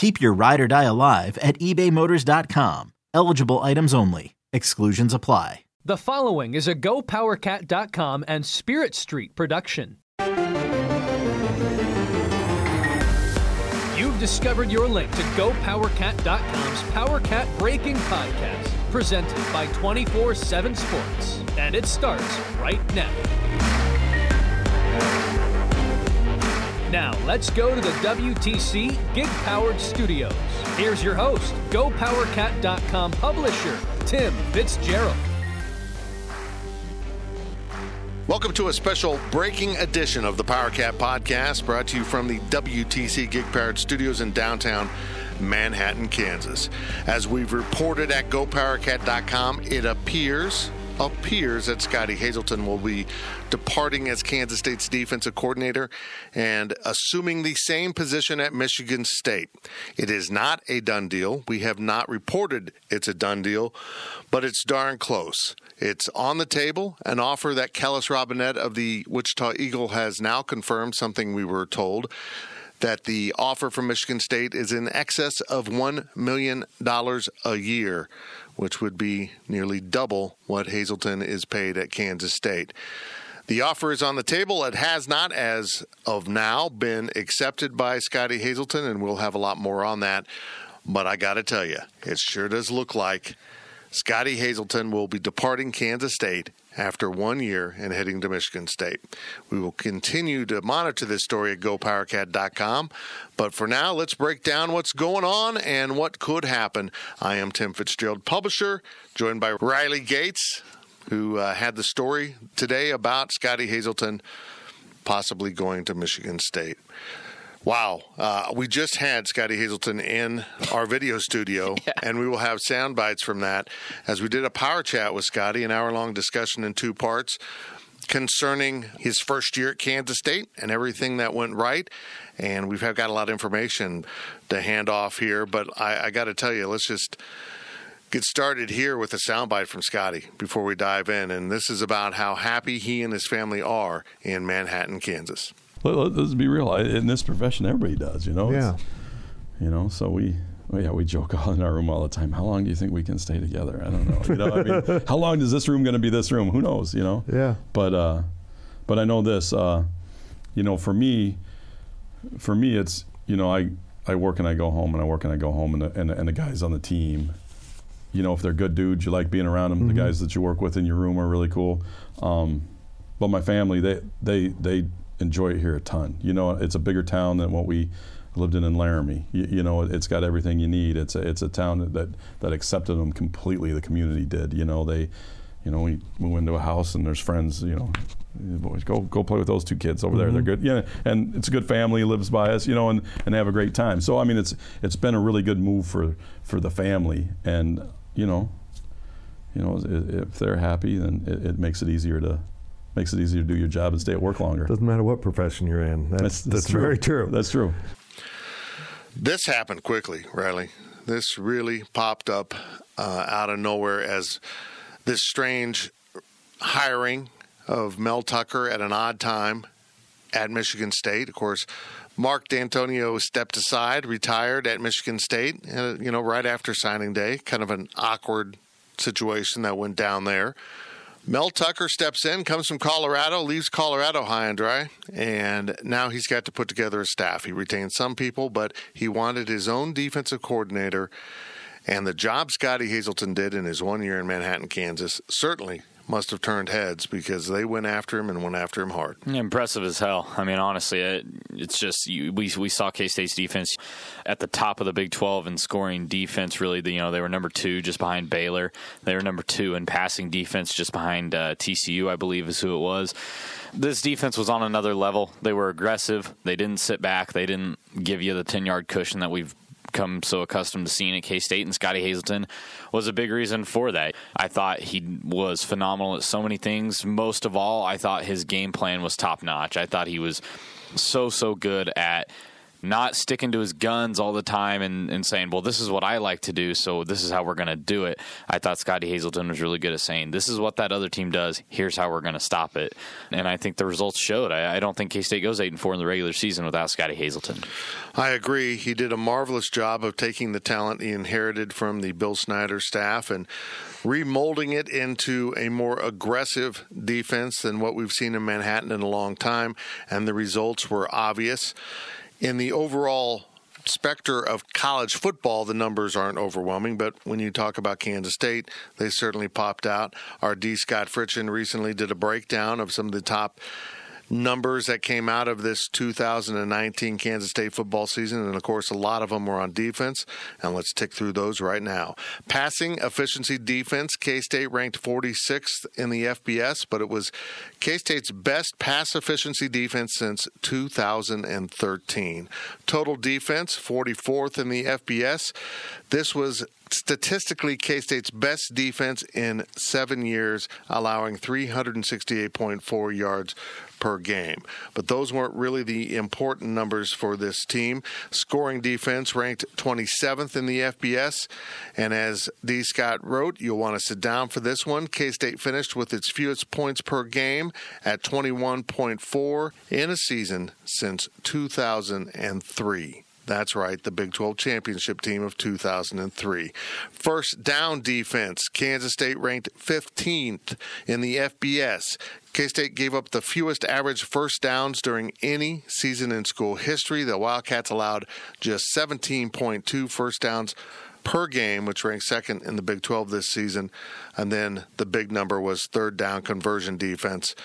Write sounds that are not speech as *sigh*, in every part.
Keep your ride or die alive at ebaymotors.com. Eligible items only. Exclusions apply. The following is a GoPowerCat.com and Spirit Street production. You've discovered your link to GoPowerCat.com's PowerCat Breaking Podcast, presented by 24 7 Sports. And it starts right now. Now, let's go to the WTC Gig Powered Studios. Here's your host, GoPowerCat.com publisher, Tim Fitzgerald. Welcome to a special breaking edition of the PowerCat podcast brought to you from the WTC Gig Powered Studios in downtown Manhattan, Kansas. As we've reported at GoPowerCat.com, it appears appears that Scottie Hazelton will be departing as Kansas State's defensive coordinator and assuming the same position at Michigan State. It is not a done deal. We have not reported it's a done deal, but it's darn close. It's on the table, an offer that Kellis Robinett of the Wichita Eagle has now confirmed, something we were told that the offer from Michigan State is in excess of $1 million a year, which would be nearly double what Hazelton is paid at Kansas State. The offer is on the table. It has not, as of now, been accepted by Scottie Hazelton, and we'll have a lot more on that. But I got to tell you, it sure does look like Scottie Hazelton will be departing Kansas State after one year and heading to Michigan State. We will continue to monitor this story at GoPowerCat.com. But for now, let's break down what's going on and what could happen. I am Tim Fitzgerald, publisher, joined by Riley Gates, who uh, had the story today about Scottie Hazelton possibly going to Michigan State. Wow. Uh, we just had Scottie Hazelton in our video studio, *laughs* yeah. and we will have sound bites from that as we did a power chat with Scottie, an hour long discussion in two parts concerning his first year at Kansas State and everything that went right. And we've got a lot of information to hand off here, but I, I got to tell you, let's just get started here with a soundbite from Scottie before we dive in. And this is about how happy he and his family are in Manhattan, Kansas let, us be real. In this profession, everybody does, you know. Yeah. You know, so we, well, yeah, we joke *laughs* all in our room all the time. How long do you think we can stay together? I don't know. You know, I mean, *laughs* how long is this room going to be this room? Who knows? You know. Yeah. But, uh, but I know this. Uh, you know, for me, for me, it's you know, I I work and I go home and I work and I go home and the, and, and the guys on the team, you know, if they're good dudes, you like being around them. Mm-hmm. The guys that you work with in your room are really cool. Um, but my family, they they they enjoy it here a ton. You know, it's a bigger town than what we lived in in Laramie. You, you, know, it's got everything you need. It's a, it's a town that, that, accepted them completely. The community did. You know, they, you know, we move into a house and there's friends. You know, boys go go play with those two kids over mm-hmm. there. They're good. Yeah, and it's a good family lives by us. You know, and and they have a great time. So I mean, it's it's been a really good move for for the family. And you know, you know, if they're happy, then it, it makes it easier to makes it easier to do your job and stay at work longer. Doesn't matter what profession you're in. That's, that's, that's, that's true. very true. That's true. This happened quickly, Riley. This really popped up uh, out of nowhere as this strange hiring of Mel Tucker at an odd time at Michigan State. Of course, Mark Dantonio stepped aside, retired at Michigan State, uh, you know, right after signing day. Kind of an awkward situation that went down there. Mel Tucker steps in, comes from Colorado, leaves Colorado high and dry, and now he's got to put together a staff. He retained some people, but he wanted his own defensive coordinator. And the job Scotty Hazelton did in his one year in Manhattan, Kansas, certainly must have turned heads because they went after him and went after him hard. Impressive as hell. I mean, honestly, it, it's just you, we we saw K State's defense at the top of the Big 12 in scoring defense. Really, you know, they were number two just behind Baylor. They were number two in passing defense just behind uh, TCU, I believe, is who it was. This defense was on another level. They were aggressive. They didn't sit back. They didn't give you the 10 yard cushion that we've come so accustomed to seeing at K State, and Scottie Hazelton was a big reason for that. I thought he was phenomenal at so many things. Most of all, I thought his game plan was top notch. I thought he was so, so good at not sticking to his guns all the time and, and saying, well, this is what I like to do, so this is how we're going to do it. I thought Scottie Hazelton was really good at saying, this is what that other team does. Here's how we're going to stop it. And I think the results showed. I, I don't think K State goes 8 and 4 in the regular season without Scottie Hazelton. I agree. He did a marvelous job of taking the talent he inherited from the Bill Snyder staff and remolding it into a more aggressive defense than what we've seen in Manhattan in a long time. And the results were obvious in the overall specter of college football, the numbers aren't overwhelming, but when you talk about Kansas State, they certainly popped out. Our D. Scott Fritchen recently did a breakdown of some of the top numbers that came out of this 2019 Kansas State football season. And of course, a lot of them were on defense. And let's tick through those right now. Passing efficiency defense, K State ranked 46th in the FBS, but it was K State's best pass efficiency defense since 2013. Total defense, 44th in the FBS. This was statistically K State's best defense in seven years, allowing 368.4 yards per game. But those weren't really the important numbers for this team. Scoring defense ranked 27th in the FBS. And as D. Scott wrote, you'll want to sit down for this one. K State finished with its fewest points per game at 21.4 in a season since 2003. That's right, the Big 12 championship team of 2003. First down defense, Kansas State ranked 15th in the FBS. K State gave up the fewest average first downs during any season in school history. The Wildcats allowed just 17.2 first downs per game, which ranks second in the Big 12 this season. And then the big number was third down conversion defense.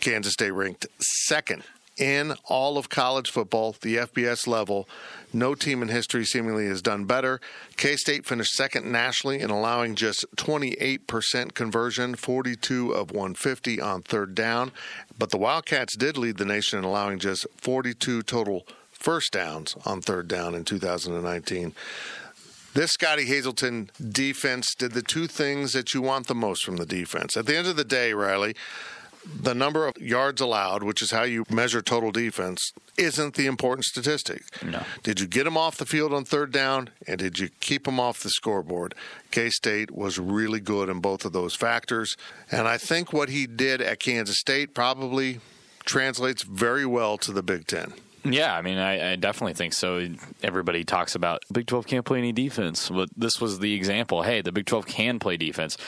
Kansas State ranked second in all of college football, the FBS level. No team in history seemingly has done better. K State finished second nationally in allowing just 28% conversion, 42 of 150 on third down. But the Wildcats did lead the nation in allowing just 42 total first downs on third down in 2019. This Scottie Hazelton defense did the two things that you want the most from the defense. At the end of the day, Riley, the number of yards allowed, which is how you measure total defense, isn't the important statistic. No. Did you get them off the field on third down, and did you keep them off the scoreboard? K State was really good in both of those factors. And I think what he did at Kansas State probably translates very well to the Big Ten. Yeah, I mean, I, I, definitely think so. Everybody talks about Big 12 can't play any defense, but this was the example. Hey, the Big 12 can play defense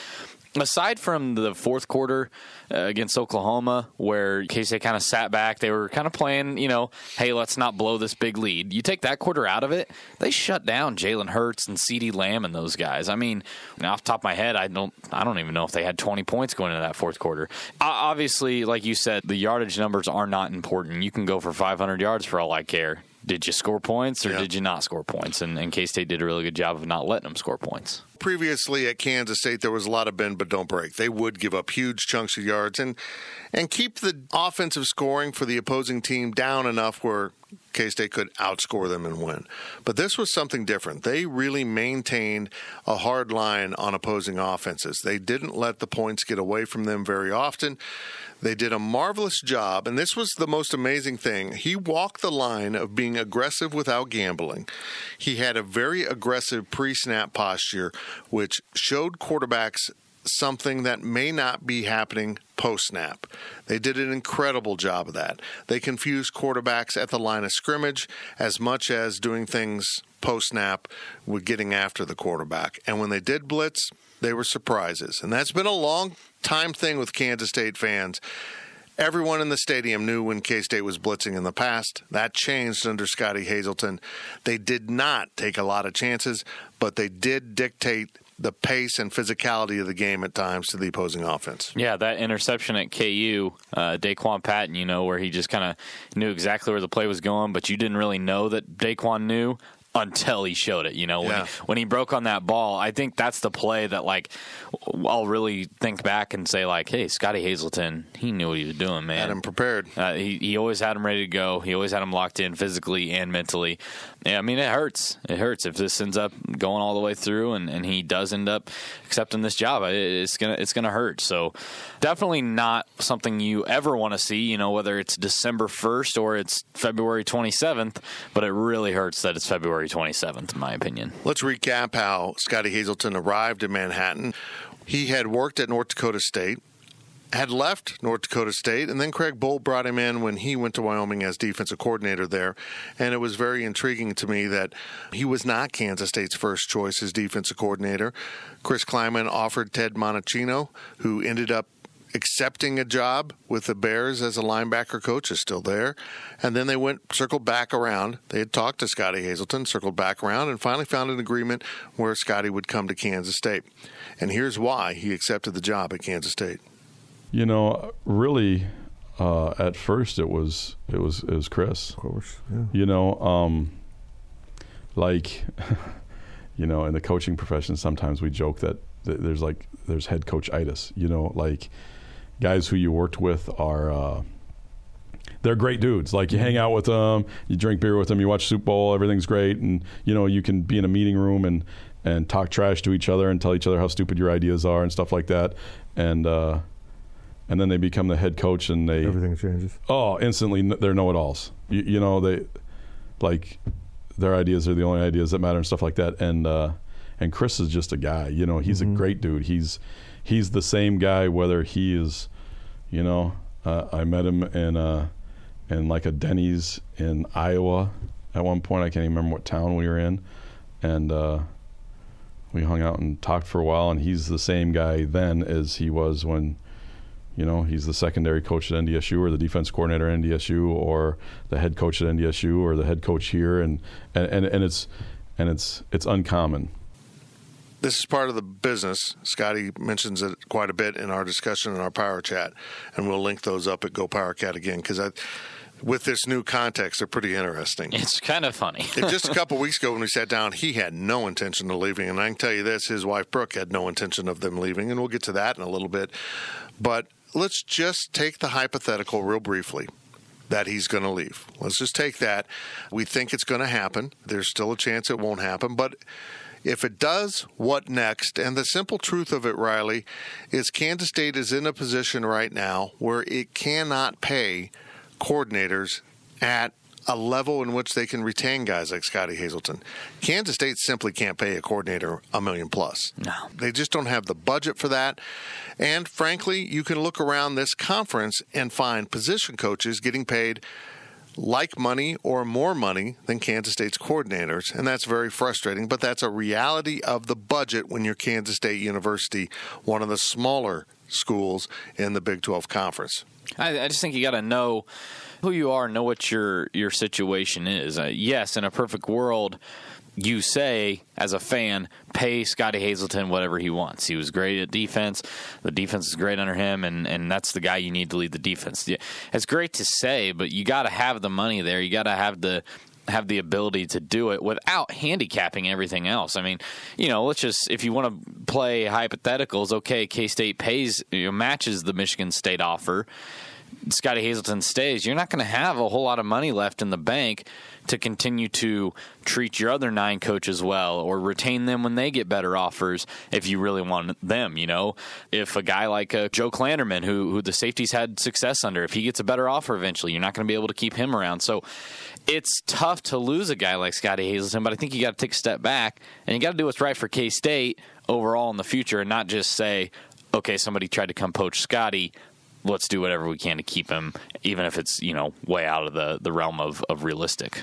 aside from the fourth quarter uh, against Oklahoma, where K kind of sat back, they were kind of playing, you know, hey, let's not blow this big lead. You take that quarter out of it, they shut down Jalen Hurts and CeeDee Lamb and those guys. I mean, off top of my head, I don't, I don't even know if they had 20 points going into that fourth quarter. Obviously, like you said, the yardage numbers are not important. You can go for 500 yards for all I care did you score points or yeah. did you not score points? And, and K State did a really good job of not letting them score points previously at Kansas State, there was a lot of bend but don't break. They would give up huge chunks of yards and and keep the offensive scoring for the opposing team down enough where K State could outscore them and win. But this was something different. They really maintained a hard line on opposing offenses. They didn't let the points get away from them very often. They did a marvelous job, and this was the most amazing thing. He walked the line of being aggressive without gambling. He had a very aggressive pre snap posture, which showed quarterbacks something that may not be happening post snap. They did an incredible job of that. They confused quarterbacks at the line of scrimmage as much as doing things post snap with getting after the quarterback. And when they did blitz, they were surprises. And that's been a long time thing with Kansas State fans. Everyone in the stadium knew when K State was blitzing in the past. That changed under Scottie Hazelton. They did not take a lot of chances, but they did dictate the pace and physicality of the game at times to the opposing offense. Yeah, that interception at KU, uh, Daquan Patton, you know, where he just kind of knew exactly where the play was going, but you didn't really know that Daquan knew until he showed it. You know, when, Yeah. he, when he broke on that ball, I think that's the play that like I'll really think back and say like, hey, Scottie Hazelton, he knew what he was doing, man. Had him prepared. Uh, he he always had him ready to go. He always had him locked in physically and mentally. Yeah, I mean it hurts. It hurts if this ends up going all the way through, and, and he does end up accepting this job. It- It's gonna it's gonna hurt. So definitely not something you ever want to see. You know whether it's December first or it's February twenty seventh. But it really hurts that it's February twenty seventh, in my opinion. Let's recap how Scottie Hazelton arrived in Manhattan. He had worked at North Dakota State, had left North Dakota State, and then Craig Bohl brought him in when he went to Wyoming as defensive coordinator there. And it was very intriguing to me that he was not Kansas State's first choice as defensive coordinator. Chris Klieman offered Ted Monachino, who ended up accepting a job with the Bears as a linebacker coach is still there. And then they went circled back around. They had talked to Scottie Hazelton, circled back around, and finally found an agreement where Scottie would come to Kansas State. And here's why he accepted the job at Kansas State. You know, really, uh, at first it was it was it was Chris. Of course. Yeah. You know, um, like, *laughs* you know, in the coaching profession, sometimes we joke that th- there's like there's head coach itis. You know, like guys who you worked with are. Uh, they're great dudes. Like you hang out with them, you drink beer with them, you watch Super Bowl, everything's great, and you know you can be in a meeting room and and talk trash to each other and tell each other how stupid your ideas are and stuff like that, and uh, and then they become the head coach and they Everything changes. oh instantly they're know-it-alls. You, you know they like their ideas are the only ideas that matter and stuff like that. And uh, and Chris is just a guy. You know he's a great dude. He's he's the same guy whether he is, you know, uh, I met him in uh, in like a Denny's in Iowa at one point. I can't even remember what town we were in, and uh, we hung out and talked for a while. And he's the same guy then as he was when you know, he's the secondary coach at NDSU or the defense coordinator at NDSU or the head coach at NDSU or the head coach here and and, and, and it's and it's it's uncommon. This is part of the business. Scottie mentions it quite a bit in our discussion in our Power Chat, and we'll link those up at Go Power Cat again because I, with this new context, they're pretty interesting. It's kind of funny. *laughs* Just a couple weeks ago when we sat down, he had no intention of leaving. And I can tell you this his wife, Brooke, had no intention of them leaving. And we'll get to that in a little bit. But let's just take the hypothetical real briefly that he's going to leave. Let's just take that. We think it's going to happen. There's still a chance it won't happen. But if it does, what next? And the simple truth of it, Riley, is Kansas State is in a position right now where it cannot pay coordinators at a level in which they can retain guys like Scottie Hazelton. Kansas State simply can't pay a coordinator a million plus. No. They just don't have the budget for that. And frankly, you can look around this conference and find position coaches getting paid like money or more money than Kansas State's coordinators. And that's very frustrating, but that's a reality of the budget when you're Kansas State University, one of the smaller schools in the Big 12 Conference. I, I just think you got to know who you are, know what your your situation is. Uh, yes, in a perfect world, you say as a fan, pay Scottie Hazelton whatever he wants. He was great at defense. The defense is great under him, and and that's the guy you need to lead the defense. Yeah, It's great to say, but you got to have the money there. You got to have the have the ability to do it without handicapping everything else. I mean, you know, let's just if you want to play hypotheticals, okay, K State pays you know, matches the Michigan State offer. Scottie Hazelton stays, you're not going to have a whole lot of money left in the bank to continue to treat your other nine coaches well or retain them when they get better offers if you really want them. You know, if a guy like uh, Joe Klanderman, who, who the safeties had success under, if he gets a better offer eventually, you're not going to be able to keep him around. So it's tough to lose a guy like Scottie Hazelton, but I think you got to take a step back and you got to do what's right for K State overall in the future and not just say, okay, somebody tried to come poach Scottie let's do whatever we can to keep him, even if it's you know way out of the the realm of of realistic.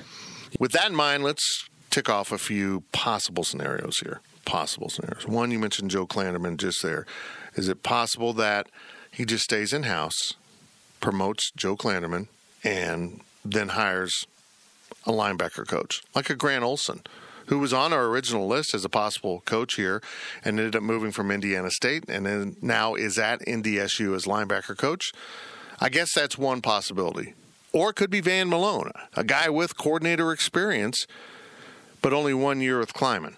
With that in mind, let's tick off a few possible scenarios here. Possible scenarios. One, you mentioned Joe Klanderman just there. Is it possible that he just stays in house, promotes Joe Klanderman, and then hires a linebacker coach like a Grant Olson, who was on our original list as a possible coach here and ended up moving from Indiana State and then now is at NDSU as linebacker coach. I guess that's one possibility. Or it could be Van Malone, a guy with coordinator experience, but only one year with Klieman.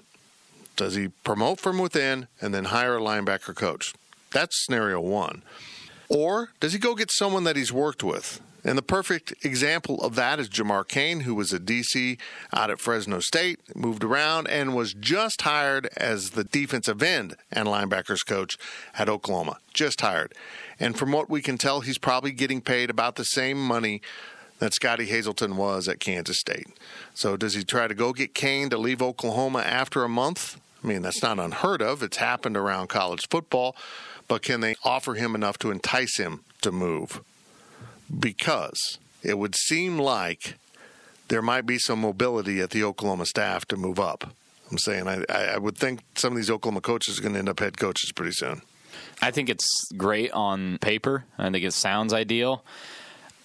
Does he promote from within and then hire a linebacker coach? That's scenario one. Or does he go get someone that he's worked with? And the perfect example of that is Jamar Cain, who was a DC out at Fresno State, moved around, and was just hired as the defensive end and linebackers coach at Oklahoma. Just hired. And from what we can tell, he's probably getting paid about the same money that Scottie Hazelton was at Kansas State. So does he try to go get Cain to leave Oklahoma after a month? I mean, that's not unheard of. It's happened around college football. But can they offer him enough to entice him to move? Because it would seem like there might be some mobility at the Oklahoma staff to move up. I'm saying I, I would think some of these Oklahoma coaches are going to end up head coaches pretty soon. I think it's great on paper. I think it sounds ideal.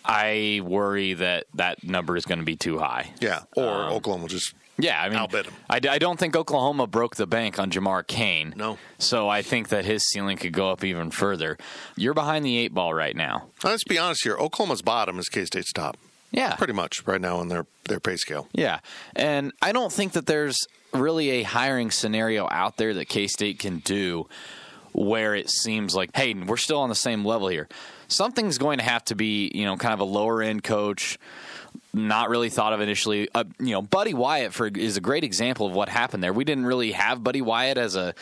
I worry that that number is going to be too high. Yeah, or um, Oklahoma just yeah, I mean, i'll bet I don't think Oklahoma broke the bank on Jamar Cain. No. So I think that his ceiling could go up even further. You're behind the eight ball right now. Uh, let's be honest here. Oklahoma's bottom is K State's top. Yeah. Pretty much right now on their, their pay scale. Yeah. And I don't think that there's really a hiring scenario out there that K State can do where it seems like, hey, we're still on the same level here. Something's going to have to be, you know, kind of a lower end coach not really thought of initially. Uh, you know, Buddy Wyatt for, is a great example of what happened there. We didn't really have Buddy Wyatt as a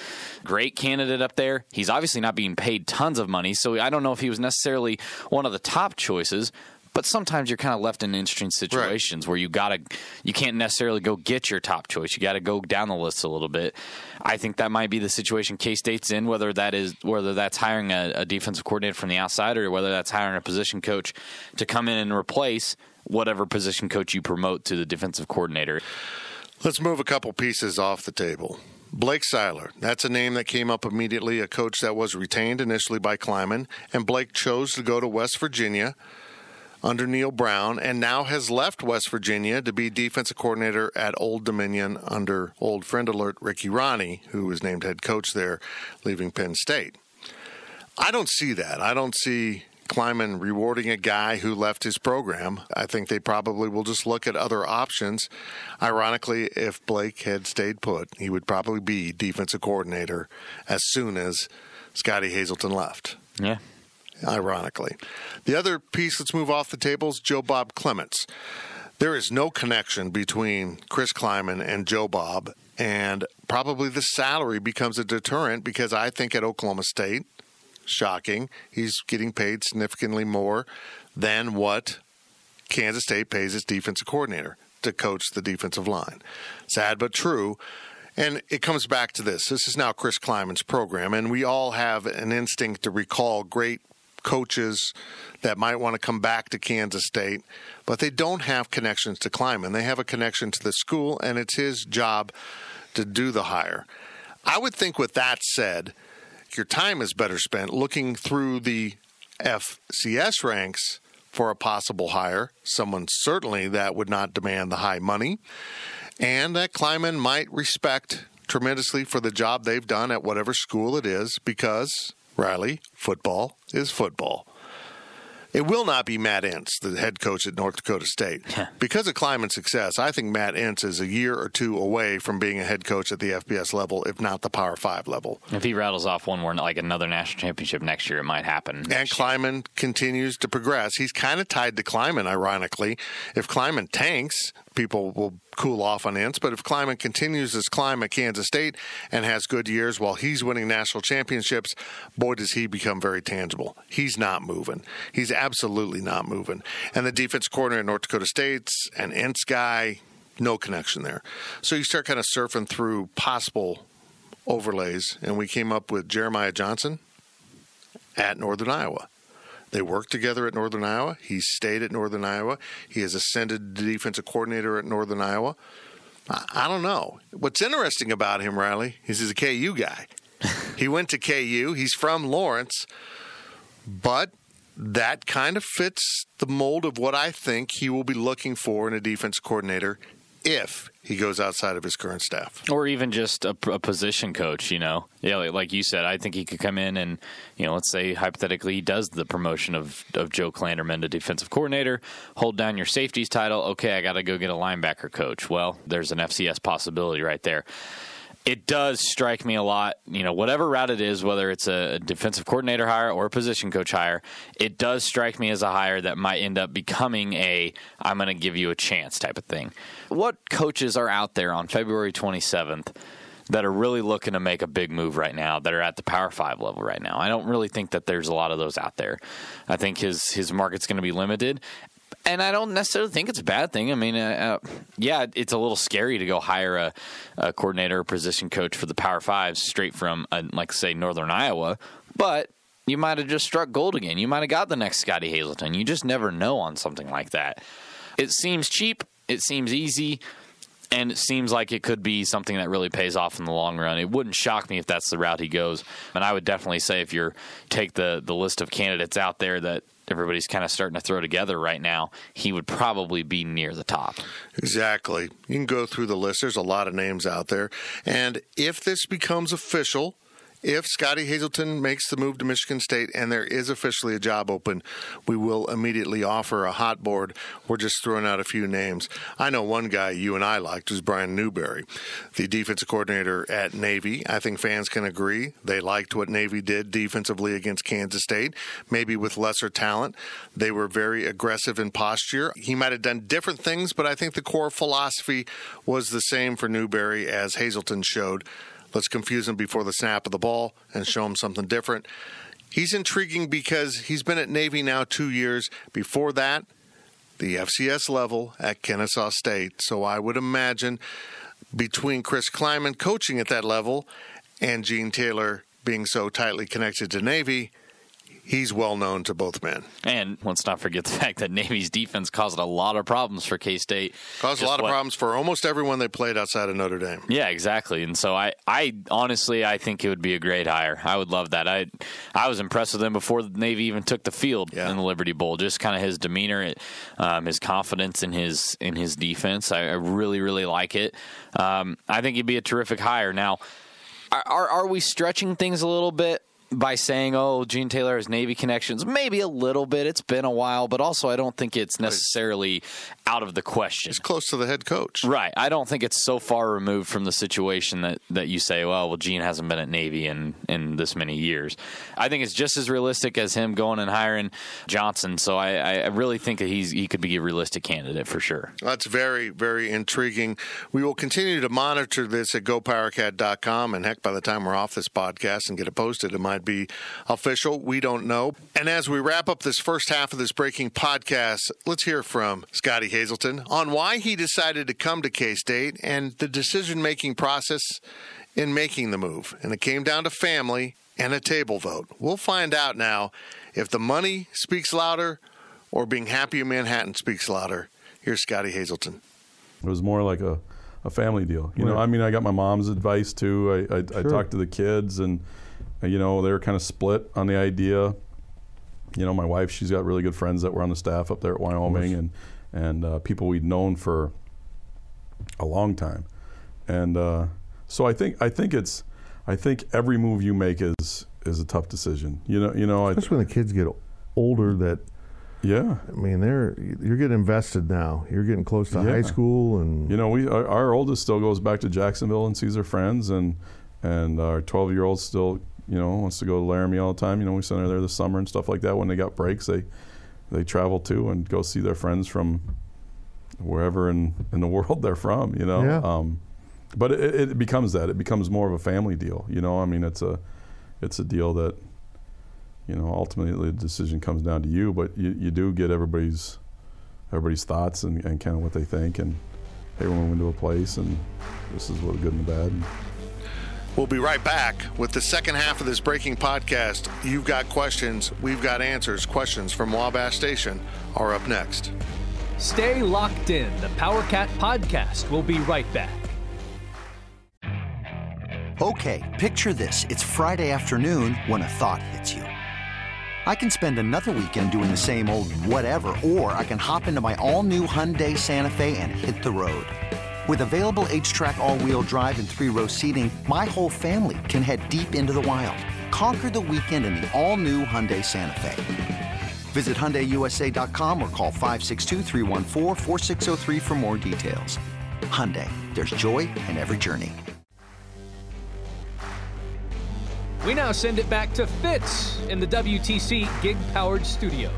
great candidate up there. He's obviously not being paid tons of money, so I don't know if he was necessarily one of the top choices. But sometimes you're kind of left in interesting situations right. where you gotta, you can't necessarily go get your top choice. You got to go down the list a little bit. I think that might be the situation K State's in. Whether that is whether that's hiring a, a defensive coordinator from the outside or whether that's hiring a position coach to come in and replace whatever position coach you promote to the defensive coordinator. Let's move a couple pieces off the table. Blake Seiler, that's a name that came up immediately, a coach that was retained initially by Klieman, and Blake chose to go to West Virginia under Neal Brown and now has left West Virginia to be defensive coordinator at Old Dominion under old friend alert Ricky Rahne, who was named head coach there, leaving Penn State. I don't see that. I don't see Klieman rewarding a guy who left his program. I think they probably will just look at other options. Ironically, if Blake had stayed put, he would probably be defensive coordinator as soon as Scottie Hazelton left. Yeah. Ironically. The other piece let's move off the table is Joe Bob Clements. There is no connection between Chris Klieman and Joe Bob, and probably the salary becomes a deterrent because I think at Oklahoma State, shocking. He's getting paid significantly more than what Kansas State pays its defensive coordinator to coach the defensive line. Sad but true. And it comes back to this. This is now Chris Klieman's program, and we all have an instinct to recall great coaches that might want to come back to Kansas State, but they don't have connections to Klieman. They have a connection to the school, and it's his job to do the hire. I would think, with that said, your time is better spent looking through the FCS ranks for a possible hire, someone certainly that would not demand the high money, and that Klieman might respect tremendously for the job they've done at whatever school it is because, Riley, football is football. It will not be Matt Entz, the head coach at North Dakota State. because of Klieman's success, I think Matt Entz is a year or two away from being a head coach at the FBS level, if not the Power Five level. If he rattles off one more, like another national championship next year, it might happen. And Klieman continues to progress. He's kind of tied to Klieman, ironically. If Klieman tanks, people will cool off on Entz. But if Klieman continues his climb at Kansas State and has good years while he's winning national championships, boy, does he become very tangible. He's not moving. He's absolutely not moving. And the defense coordinator at North Dakota State's an Entz guy, no connection there. So you start kind of surfing through possible overlays, and we came up with Jeremiah Johnson at Northern Iowa. They worked together at Northern Iowa. He stayed at Northern Iowa. He has ascended to defensive coordinator at Northern Iowa. I, I don't know. What's interesting about him, Riley, is he's a KU guy. *laughs* he went to KU. He's from Lawrence, but that kind of fits the mold of what I think he will be looking for in a defense coordinator if he goes outside of his current staff, or even just a, a, position coach. You know, yeah, like you said, I think he could come in and you know, let's say hypothetically he does the promotion of of Joe Klanderman to defensive coordinator, hold down your safeties title. Okay, I got to go get a linebacker coach. Well, there's an FCS possibility right there it does strike me a lot. You know, whatever route it is, whether it's a defensive coordinator hire or a position coach hire, it does strike me as a hire that might end up becoming a I'm going to give you a chance type of thing. What coaches are out there on February 27th that are really looking to make a big move right now that are at the Power 5 level right now? I don't really think that there's a lot of those out there. I think his his market's going to be limited and I don't necessarily think it's a bad thing. I mean, uh, uh, yeah, it's a little scary to go hire a, a coordinator or position coach for the Power Fives straight from, uh, like, say, Northern Iowa, but you might have just struck gold again. You might have got the next Scottie Hazelton. You just never know on something like that. It seems cheap, it seems easy, and it seems like it could be something that really pays off in the long run. It wouldn't shock me if that's the route he goes. And I would definitely say if you take the the list of candidates out there that everybody's kind of starting to throw together right now, he would probably be near the top. Exactly. You can go through the list. There's a lot of names out there. And if this becomes official, if Scottie Hazelton makes the move to Michigan State and there is officially a job open, we will immediately offer a hot board. We're just throwing out a few names. I know one guy you and I liked was Brian Newberry, the defensive coordinator at Navy. I think fans can agree they liked what Navy did defensively against Kansas State, maybe with lesser talent. They were very aggressive in posture. He might have done different things, but I think the core philosophy was the same for Newberry as Hazelton showed. Let's confuse him before the snap of the ball and show him something different. He's intriguing because he's been at Navy now two years. Before that, the FCS level at Kennesaw State. So I would imagine between Chris Klieman coaching at that level and Gene Taylor being so tightly connected to Navy, he's well known to both men. And let's not forget the *laughs* fact that Navy's defense caused a lot of problems for K State. Caused a lot what, of problems for almost everyone they played outside of Notre Dame. Yeah, exactly. And so I, I honestly, I think it would be a great hire. I would love that. I, I was impressed with him before the Navy even took the field yeah. in the Liberty Bowl. Just kind of his demeanor, um, his confidence in his in his defense. I, I really, really like it. Um, I think he'd be a terrific hire. Now. Are, are we stretching things a little bit? By saying, "Oh, Gene Taylor has Navy connections," maybe a little bit. It's been a while, but also I don't think it's necessarily out of the question. It's close to the head coach, right? I don't think it's so far removed from the situation that that you say, "Well, well, Gene hasn't been at Navy in in this many years." I think it's just as realistic as him going and hiring Johnson. So I, I really think that he's he could be a realistic candidate for sure. That's very very intriguing. We will continue to monitor this at GoPowerCat.com, and heck, by the time we're off this podcast and get it posted, it might be official. We don't know. And as we wrap up this first half of this breaking podcast, let's hear from Scottie Hazelton on why he decided to come to K State and the decision making process in making the move. And it came down to family and a table vote. We'll find out now if the money speaks louder or being happy in Manhattan speaks louder. Here's Scottie Hazelton. It was more like a, a family deal. You right. know, I mean, I got my mom's advice too. I, I, sure. I talked to the kids and you know, they were kind of split on the idea. You know, my wife, she's got really good friends that were on the staff up there at Wyoming, and and uh, people we'd known for a long time, and uh, so I think I think it's I think every move you make is is a tough decision. You know, you know, especially I, when the kids get older. That yeah, I mean, they're you're getting invested now. You're getting close to yeah. high school, and you know, we our, our, oldest still goes back to Jacksonville and sees her friends, and and our 12 year old still you know, wants to go to Laramie all the time. You know, we send her there this summer and stuff like that. When they got breaks, they they travel to and go see their friends from wherever in, in the *laughs* world they're from. You know, yeah. um, but it, it becomes that. It becomes more of a family deal. You know, I mean, it's a it's a deal that you know ultimately the decision comes down to you, but you, you do get everybody's everybody's thoughts and, and kind of what they think and hey, we're moving to a place and this is what the good and the bad. And, We'll be right back with the second half of this breaking podcast. You've got questions, we've got answers. Questions from Wabash Station are up next. Stay locked in. The PowerCat podcast will be right back. Okay, picture this. It's Friday afternoon when a thought hits you. I can spend another weekend doing the same old whatever, or I can hop into my all new Hyundai Santa Fe and hit the road. With available H-Track all-wheel drive and three-row seating, my whole family can head deep into the wild. Conquer the weekend in the all-new Hyundai Santa Fe. Visit HyundaiUSA.com or call 562 for more details. Hyundai, there's joy in every journey. We now send it back to Fitz in the WTC Gig Powered Studios.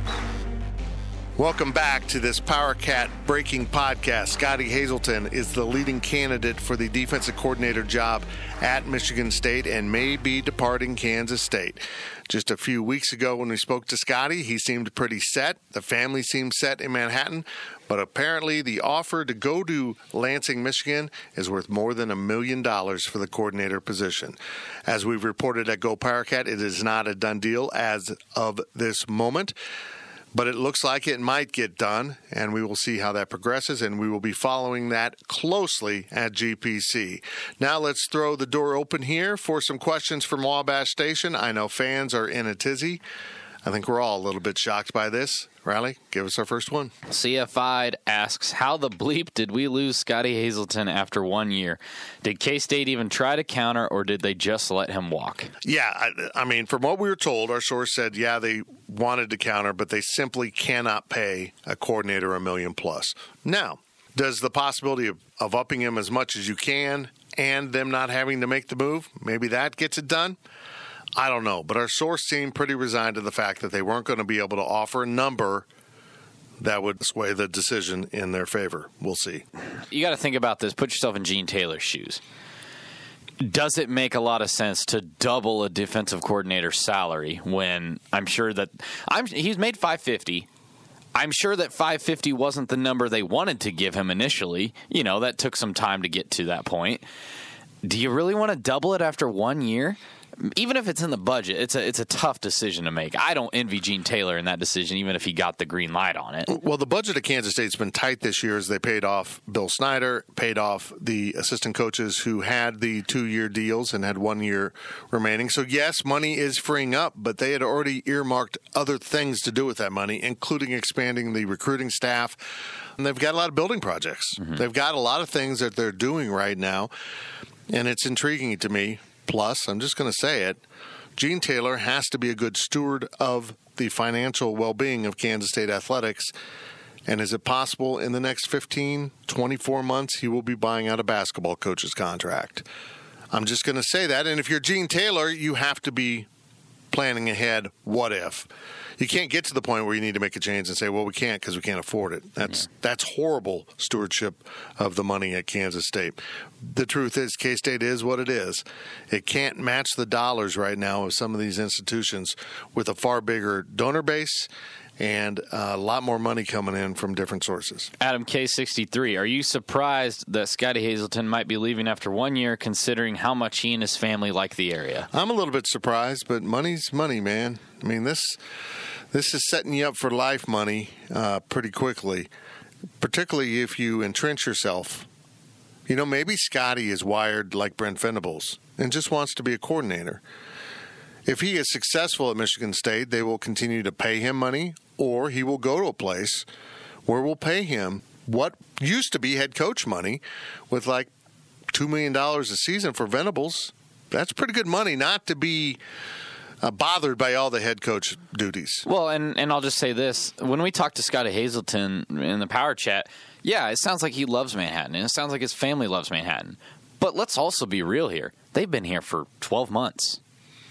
Welcome back to this Power Cat Breaking Podcast. Scottie Hazelton is the leading candidate for the defensive coordinator job at Michigan State and may be departing Kansas State. Just a few weeks ago, when we spoke to Scottie, he seemed pretty set. The family seemed set in Manhattan, but apparently the offer to go to Lansing, Michigan is worth more than a million dollars for the coordinator position. As we've reported at Go Power Cat, it is not a done deal as of this moment but it looks like it might get done, and we will see how that progresses, and we will be following that closely at GPC. Now let's throw the door open here for some questions from Wabash Station. I know fans are in a tizzy. I think we're all a little bit shocked by this. Riley, give us our first one. CFI asks, How the bleep did we lose Scottie Hazelton after one year? Did K State even try to counter, or did they just let him walk? Yeah, I, I, mean, from what we were told, our source said, yeah, they wanted to counter, but they simply cannot pay a coordinator a million plus. Now, does the possibility of, of upping him as much as you can and them not having to make the move, maybe that gets it done? I don't know, but our source seemed pretty resigned to the fact that they weren't going to be able to offer a number that would sway the decision in their favor. We'll see. You got to think about this. Put yourself in Gene Taylor's shoes. Does it make a lot of sense to double a defensive coordinator's salary when I'm sure that I'm he's made 550 I'm sure that 550 wasn't the number they wanted to give him initially. You know, that took some time to get to that point. Do you really want to double it after one year? Even if it's in the budget, it's a it's a tough decision to make. I don't envy Gene Taylor in that decision, even if he got the green light on it. Well, the budget of Kansas State's been tight this year as they paid off Bill Snyder, paid off the assistant coaches who had the two year deals and had one year remaining. So yes, money is freeing up, but they had already earmarked other things to do with that money, including expanding the recruiting staff. And they've got a lot of building projects. Mm-hmm. They've got a lot of things that they're doing right now. And it's intriguing to me Plus, I'm just going to say it, Gene Taylor has to be a good steward of the financial well being of Kansas State athletics. And is it possible in the next 15, 24 months he will be buying out a basketball coach's contract? I'm just going to say that. And if you're Gene Taylor, you have to be planning ahead. What if? You can't get to the point where you need to make a change and say, well, we can't because we can't afford it. That's yeah. that's horrible stewardship of the money at Kansas State. The truth is, K State is what it is. It can't match the dollars right now of some of these institutions with a far bigger donor base and a lot more money coming in from different sources. Adam K63, are you surprised that Scottie Hazelton might be leaving after one year, considering how much he and his family like the area? I'm a little bit surprised, but money's money, man. I mean, this this is setting you up for life money uh, pretty quickly, particularly if you entrench yourself. You know, maybe Scottie is wired like Brent Venables and just wants to be a coordinator. If he is successful at Michigan State, they will continue to pay him money, or he will go to a place where we'll pay him what used to be head coach money with like $2 million a season for Venables. That's pretty good money not to be uh, bothered by all the head coach duties. Well, and and I'll just say this: when we talked to Scottie Hazelton in the power chat, yeah, it sounds like he loves Manhattan, and it sounds like his family loves Manhattan. But let's also be real here: they've been here for twelve months.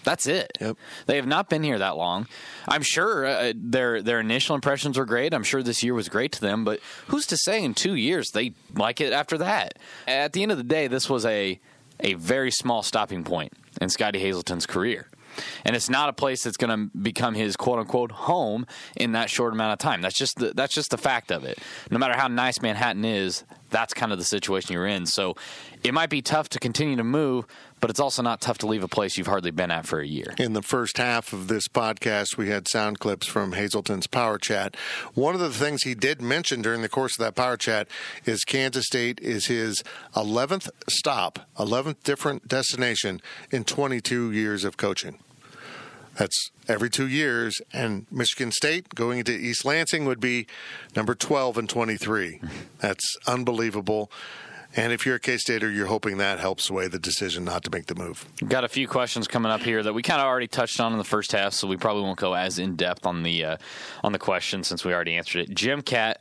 That's it. Yep. They have not been here that long. I'm sure uh, their their initial impressions were great. I'm sure this year was great to them. But who's to say in two years they like it after that? At the end of the day, this was a a very small stopping point in Scottie Hazelton's career and it's not a place that's going to become his quote unquote home in that short amount of time. That's just the, that's just the fact of it. No matter how nice Manhattan is, that's kind of the situation you're in. So it might be tough to continue to move, but it's also not tough to leave a place you've hardly been at for a year. In the first half of this podcast, we had sound clips from Hazelton's Power Chat. One of the things he did mention during the course of that Power Chat is Kansas State is his 11th stop, 11th different destination in 22 years of coaching. That's every two years. And Michigan State going into East Lansing would be number 12 and 23. *laughs* That's unbelievable. And if you're a K Stater, you're hoping that helps sway the decision not to make the move. Got a few questions coming up here that we kind of already touched on in the first half, so we probably won't go as in depth on the uh, on the question since we already answered it. Jim Cat,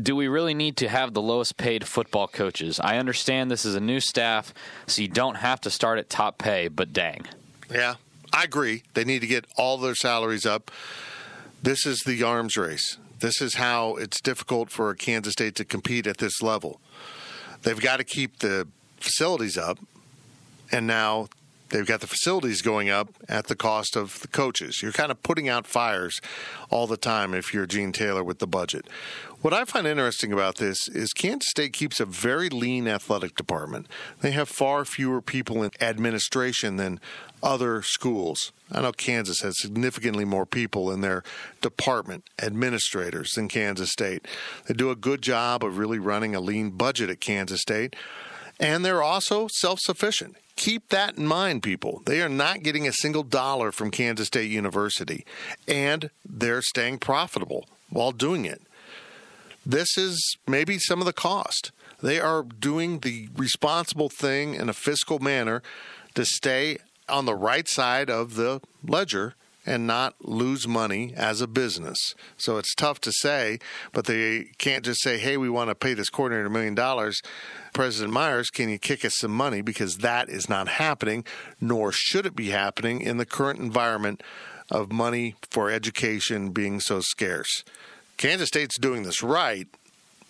do we really need to have the lowest paid football coaches? I understand this is a new staff, so you don't have to start at top pay, but dang. Yeah, I agree. They need to get all their salaries up. This is the arms race. This is how it's difficult for Kansas State to compete at this level. They've got to keep the facilities up, and now they've got the facilities going up at the cost of the coaches. You're kind of putting out fires all the time if you're Gene Taylor with the budget. What I find interesting about this is Kansas State keeps a very lean athletic department. They have far fewer people in administration than other schools. I know Kansas has significantly more people in their department, administrators, than Kansas State. They do a good job of really running a lean budget at Kansas State, and they're also self sufficient. Keep that in mind, people. They are not getting a single dollar from Kansas State University, and they're staying profitable while doing it. This is maybe some of the cost. They are doing the responsible thing in a fiscal manner to stay on the right side of the ledger and not lose money as a business. So it's tough to say, but they can't just say, hey, we want to pay this coordinator a million dollars. President Myers, can you kick us some money? Because that is not happening, nor should it be happening in the current environment of money for education being so scarce. Kansas State's doing this right,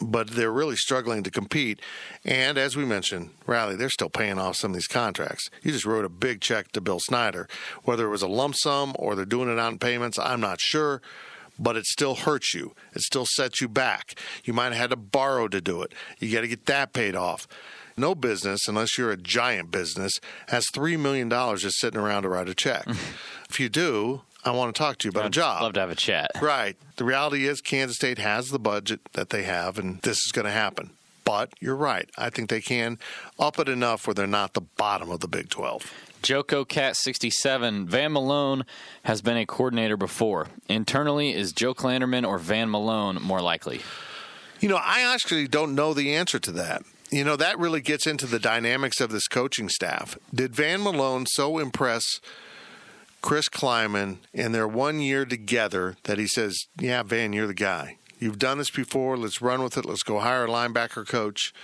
but they're really struggling to compete. And as we mentioned, Riley, they're still paying off some of these contracts. You just wrote a big check to Bill Snyder. Whether it was a lump sum or they're doing it in payments, I'm not sure. But it still hurts you. It still sets you back. You might have had to borrow to do it. You got to get that paid off. No business, unless you're a giant business, has $3 million just sitting around to write a check. *laughs* if you do, I want to talk to you about I'd a job. Love to have a chat. *laughs* Right. The reality is Kansas State has the budget that they have, and this is going to happen. But you're right. I think they can up it enough where they're not the bottom of the Big 12. Joko Cat 67. Van Malone has been a coordinator before. Internally, is Joe Klanderman or Van Malone more likely? You know, I actually don't know the answer to that. You know, that really gets into the dynamics of this coaching staff. Did Van Malone so impress Chris Klieman in their one year together that he says, Yeah, Van, you're the guy. You've done this before. Let's run with it. Let's go hire a linebacker coach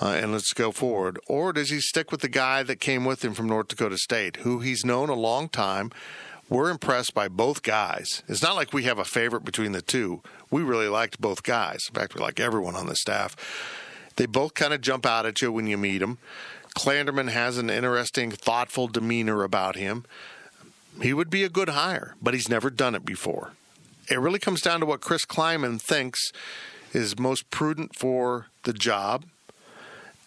uh, and let's go forward. Or does he stick with the guy that came with him from North Dakota State, who he's known a long time? We're impressed by both guys. It's not like we have a favorite between the two. We really liked both guys. In fact, we like everyone on the staff. They both kind of jump out at you when you meet them. Klanderman has an interesting, thoughtful demeanor about him. He would be a good hire, but he's never done it before. It really comes down to what Chris Klieman thinks is most prudent for the job.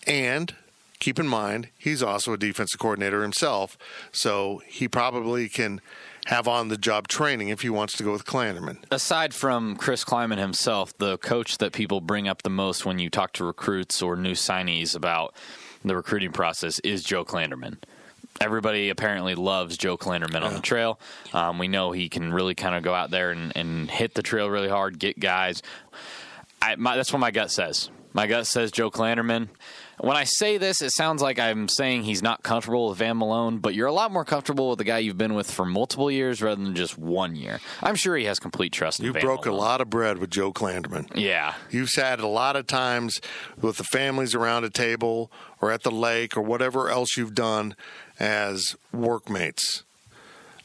And keep in mind, he's also a defensive coordinator himself, so he probably can have on the job training if he wants to go with Klanderman. Aside from Chris Klieman himself, the coach that people bring up the most when you talk to recruits or new signees about the recruiting process is Joe Klanderman. Everybody apparently loves Joe Klanderman on the trail. Um, we know he can really kind of go out there and, and hit the trail really hard, get guys. I, my, that's what my gut says. My gut says Joe Klanderman. When I say this, it sounds like I'm saying he's not comfortable with Van Malone, but you're a lot more comfortable with the guy you've been with for multiple years rather than just one year. I'm sure he has complete trust. in You broke a lot of bread with Joe Klanderman. Yeah, You've sat a lot of times with the families around a table or at the lake or whatever else you've done as workmates.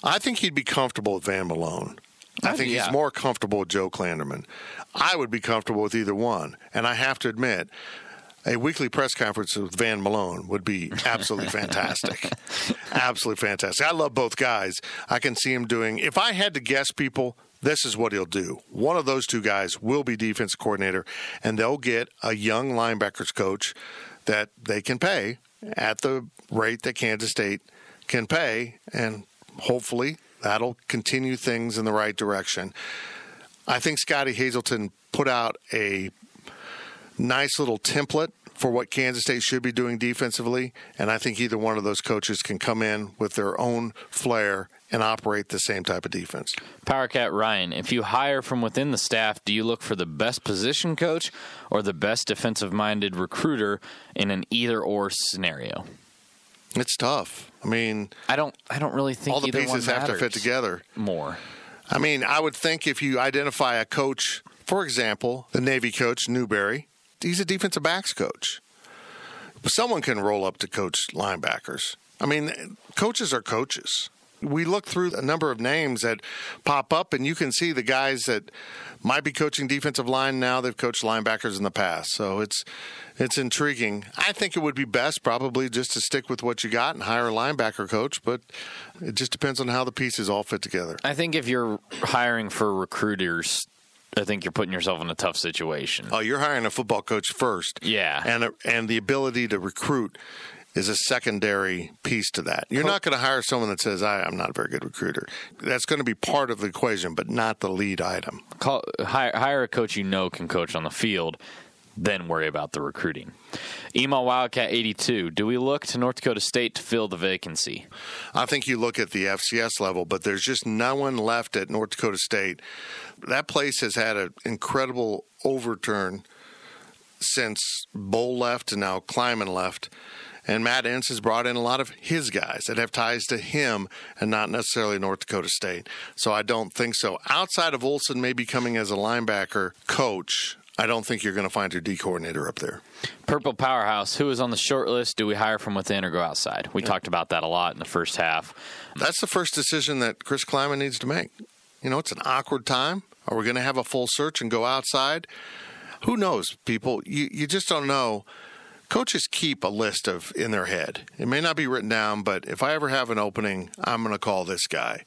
I think he'd be comfortable with Van Malone. I Oh, think yeah. he's more comfortable with Joe Klanderman. I would be comfortable with either one. And I have to admit, a weekly press conference with Van Malone would be absolutely *laughs* fantastic. absolutely fantastic. I love both guys. I can see him doing, if I had to guess people, this is what he'll do. One of those two guys will be defense coordinator, and they'll get a young linebackers coach that they can pay at the rate that Kansas State can pay, and hopefully that'll continue things in the right direction. I think Scottie Hazelton put out a nice little template for what Kansas State should be doing defensively, and I think either one of those coaches can come in with their own flair and operate the same type of defense. Power Cat Ryan, if you hire from within the staff, do you look for the best position coach or the best defensive minded recruiter in an either or scenario? It's tough. I mean, I don't I don't really think all the pieces have to fit together. more. I mean, I would think if you identify a coach, for example, the Navy coach, Newberry, he's a defensive backs coach. Someone can roll up to coach linebackers. I mean, coaches are coaches. We look through a number of names that pop up, and you can see the guys that might be coaching defensive line now. They've coached linebackers in the past, so it's it's intriguing. I think it would be best probably just to stick with what you got and hire a linebacker coach, but it just depends on how the pieces all fit together. I think if you're hiring for recruiters, I think you're putting yourself in a tough situation. Oh, you're hiring a football coach first. Yeah. And and the ability to recruit is a secondary piece to that. You're not going to hire someone that says, I, "I'm not a very good recruiter." That's going to be part of the equation, but not the lead item. Call, hire, hire a coach you know can coach on the field, then worry about the recruiting. Email Wildcat 82. Do we look to North Dakota State to fill the vacancy? I think you look at the FCS level, but there's just no one left at North Dakota State. That place has had an incredible overturn since Bohl left and now Klieman left. And Matt Entz has brought in a lot of his guys that have ties to him and not necessarily North Dakota State. So I don't think so. Outside of Olson maybe coming as a linebacker coach, I don't think you're going to find your D coordinator up there. Purple Powerhouse. Who is on the short list? Do we hire from within or go outside? We talked about that a lot in the first half. That's the first decision that Chris Klieman needs to make. You know, it's an awkward time. Are we going to have a full search and go outside? Who knows, people? You, you just don't know. Coaches keep a list of in their head. It may not be written down, but if I ever have an opening, I'm going to call this guy.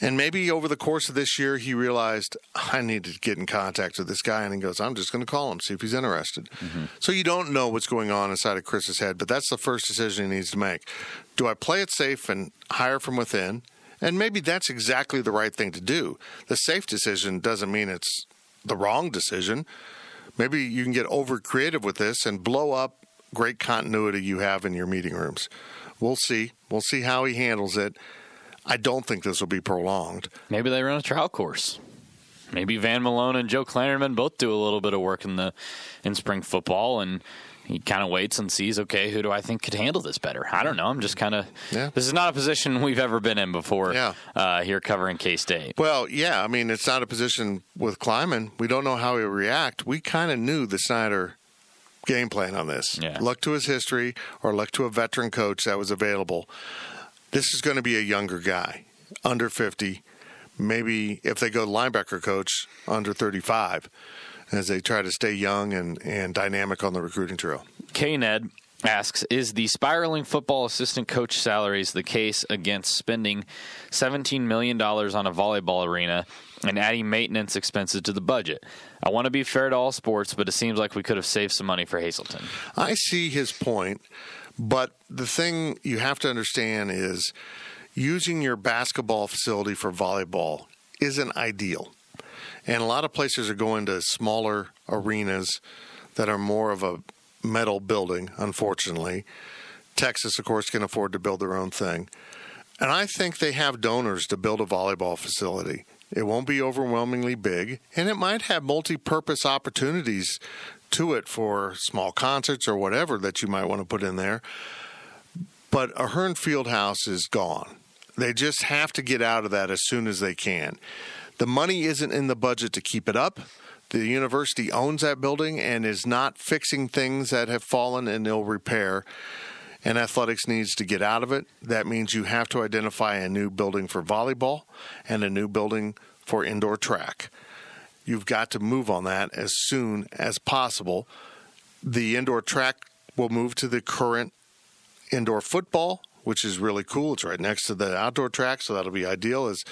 And maybe over the course of this year, he realized I need to get in contact with this guy, and he goes, "I'm just going to call him, see if he's interested." Mm-hmm. So you don't know what's going on inside of Chris's head, but that's the first decision he needs to make. Do I play it safe and hire from within? And maybe that's exactly the right thing to do. The safe decision doesn't mean it's the wrong decision. Maybe you can get over creative with this and blow up great continuity you have in your meeting rooms. We'll see. We'll see how he handles it. I don't think this will be prolonged. Maybe they run a trial course. Maybe Van Malone and Joe Klanderman both do a little bit of work in the in spring football, and he kind of waits and sees, okay, who do I think could handle this better? I don't know. I'm just kind of. Yeah. This is not a position we've ever been in before. Yeah. Uh, here covering K State. Well, yeah, I mean, it's not a position with Klieman. We don't know how he'll react. We kind of knew the Snyder game plan on this. Yeah. Look to his history or look to a veteran coach that was available. This is going to be a younger guy, under 50. Maybe if they go linebacker coach, under 35, as they try to stay young and, and dynamic on the recruiting trail. K Ned asks Is the spiraling football assistant coach salaries the case against spending $17 million on a volleyball arena and adding maintenance expenses to the budget? I want to be fair to all sports, but it seems like we could have saved some money for Hazelton. I see his point, but the thing you have to understand is using your basketball facility for volleyball isn't ideal. And a lot of places are going to smaller arenas that are more of a metal building, unfortunately. Texas, of course, can afford to build their own thing. And I think they have donors to build a volleyball facility. It won't be overwhelmingly big, and it might have multi purpose opportunities to it for small concerts or whatever that you might want to put in there. But Ahearn Field House is gone. They just have to get out of that as soon as they can. The money isn't in the budget to keep it up. The university owns that building and is not fixing things that have fallen in ill repair. And athletics needs to get out of it. That means you have to identify a new building for volleyball and a new building for indoor track. You've got to move on that as soon as possible. The indoor track will move to the current indoor football, which is really cool. It's right next to the outdoor track, so that'll be ideal as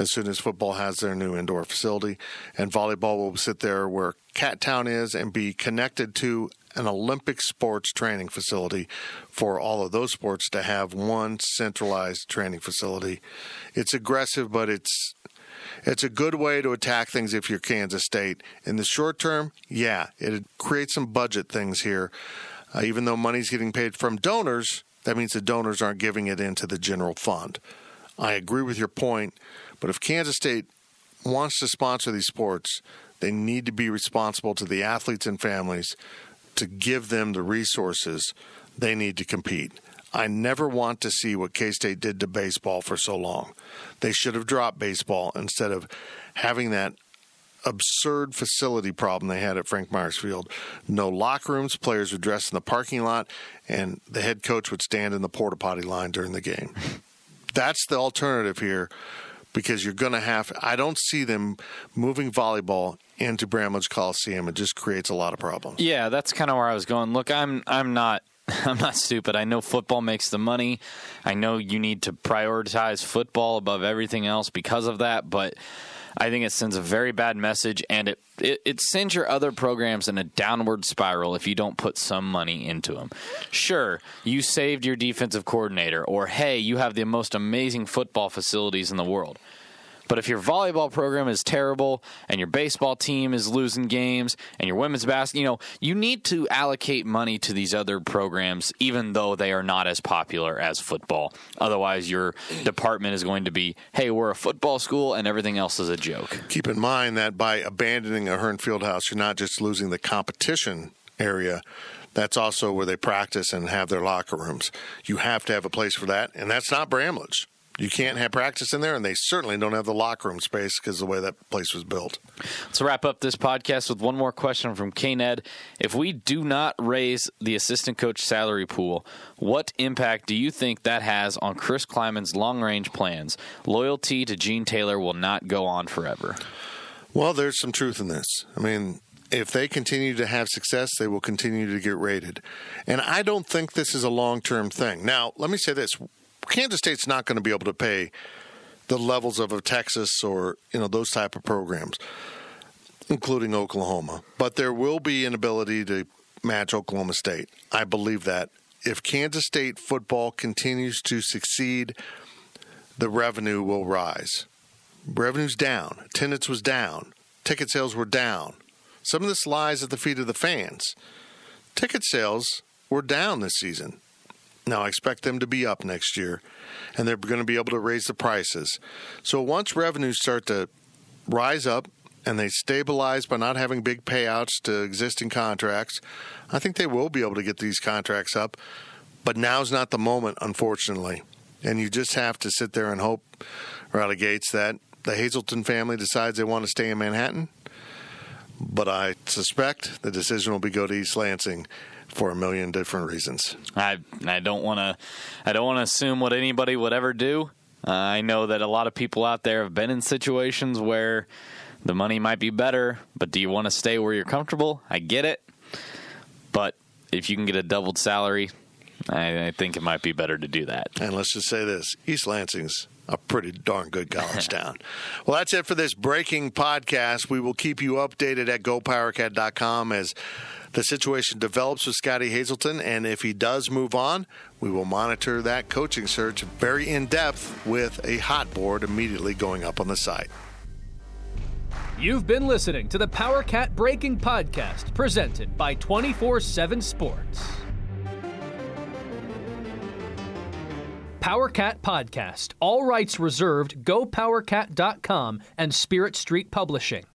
as soon as football has their new indoor facility. And volleyball will sit there where Cat Town is and be connected to an Olympic sports training facility for all of those sports to have one centralized training facility. It's aggressive, but it's it's a good way to attack things if you're Kansas State. In the short term, yeah, it creates some budget things here. Uh, even though money's getting paid from donors, that means the donors aren't giving it into the general fund. I agree with your point, but if Kansas State wants to sponsor these sports, they need to be responsible to the athletes and families to give them the resources they need to compete. I never want to see what K State did to baseball for so long. They should have dropped baseball instead of having that absurd facility problem they had at Frank Myers Field. No locker rooms, players would dress in the parking lot, and the head coach would stand in the porta potty line during the game. That's the alternative here because you're going to have. I don't see them moving volleyball into Bramlage Coliseum. It just creates a lot of problems. Yeah, that's kind of where I was going. Look, I'm I'm not *laughs* I'm not stupid. I know football makes the money. I know you need to prioritize football above everything else because of that, but I think it sends a very bad message and it, it, it, sends your other programs in a downward spiral if you don't put some money into them. Sure, you saved your defensive coordinator, or hey, you have the most amazing football facilities in the world. But if your volleyball program is terrible and your baseball team is losing games and your women's basketball, you know, you need to allocate money to these other programs, even though they are not as popular as football. Otherwise, your department is going to be, hey, we're a football school and everything else is a joke. Keep in mind that by abandoning Ahearn Fieldhouse, you're not just losing the competition area that's also where they practice and have their locker rooms. You have to have a place for that, and that's not Bramlage you can't have practice in there, and they certainly don't have the locker room space because the way that place was built. Let's wrap up this podcast with one more question from K Ned. If we do not raise the assistant coach salary pool, what impact do you think that has on Chris Klieman's long range plans? Loyalty to Gene Taylor will not go on forever. Well, there's some truth in this. I mean, if they continue to have success, they will continue to get rated. And I don't think this is a long term thing. Now, let me say this Kansas State's not going to be able to pay the levels of Texas or you know those type of programs, including Oklahoma. But there will be an ability to match Oklahoma State. I believe that if Kansas State football continues to succeed, the revenue will rise. Revenue's down. Attendance was down. Ticket sales were down. Some of this lies at the feet of the fans. Ticket sales were down this season. Now, I expect them to be up next year, and they're going to be able to raise the prices. So once revenues start to rise up and they stabilize by not having big payouts to existing contracts, I think they will be able to get these contracts up. But now's not the moment, unfortunately. And you just have to sit there and hope, of gates, that the Hazelton family decides they want to stay in Manhattan. But I suspect the decision will be go to East Lansing for a million different reasons. I I don't want to I don't want to assume what anybody would ever do. Uh, I know that a lot of people out there have been in situations where the money might be better, but do you want to stay where you're comfortable? I get it, but if you can get a doubled salary, I, I think it might be better to do that. And let's just say this: East Lansing's a pretty darn good college *laughs* town. Well, that's it for this breaking podcast. We will keep you updated at gopowercat.com as the situation develops with Scottie Hazelton, and if he does move on, we will monitor that coaching search very in depth with a hot board immediately going up on the site. You've been listening to the Power Cat Breaking Podcast, presented by 24 7 Sports. Power Cat Podcast, all rights reserved, gopowercat.com and Spirit Street Publishing.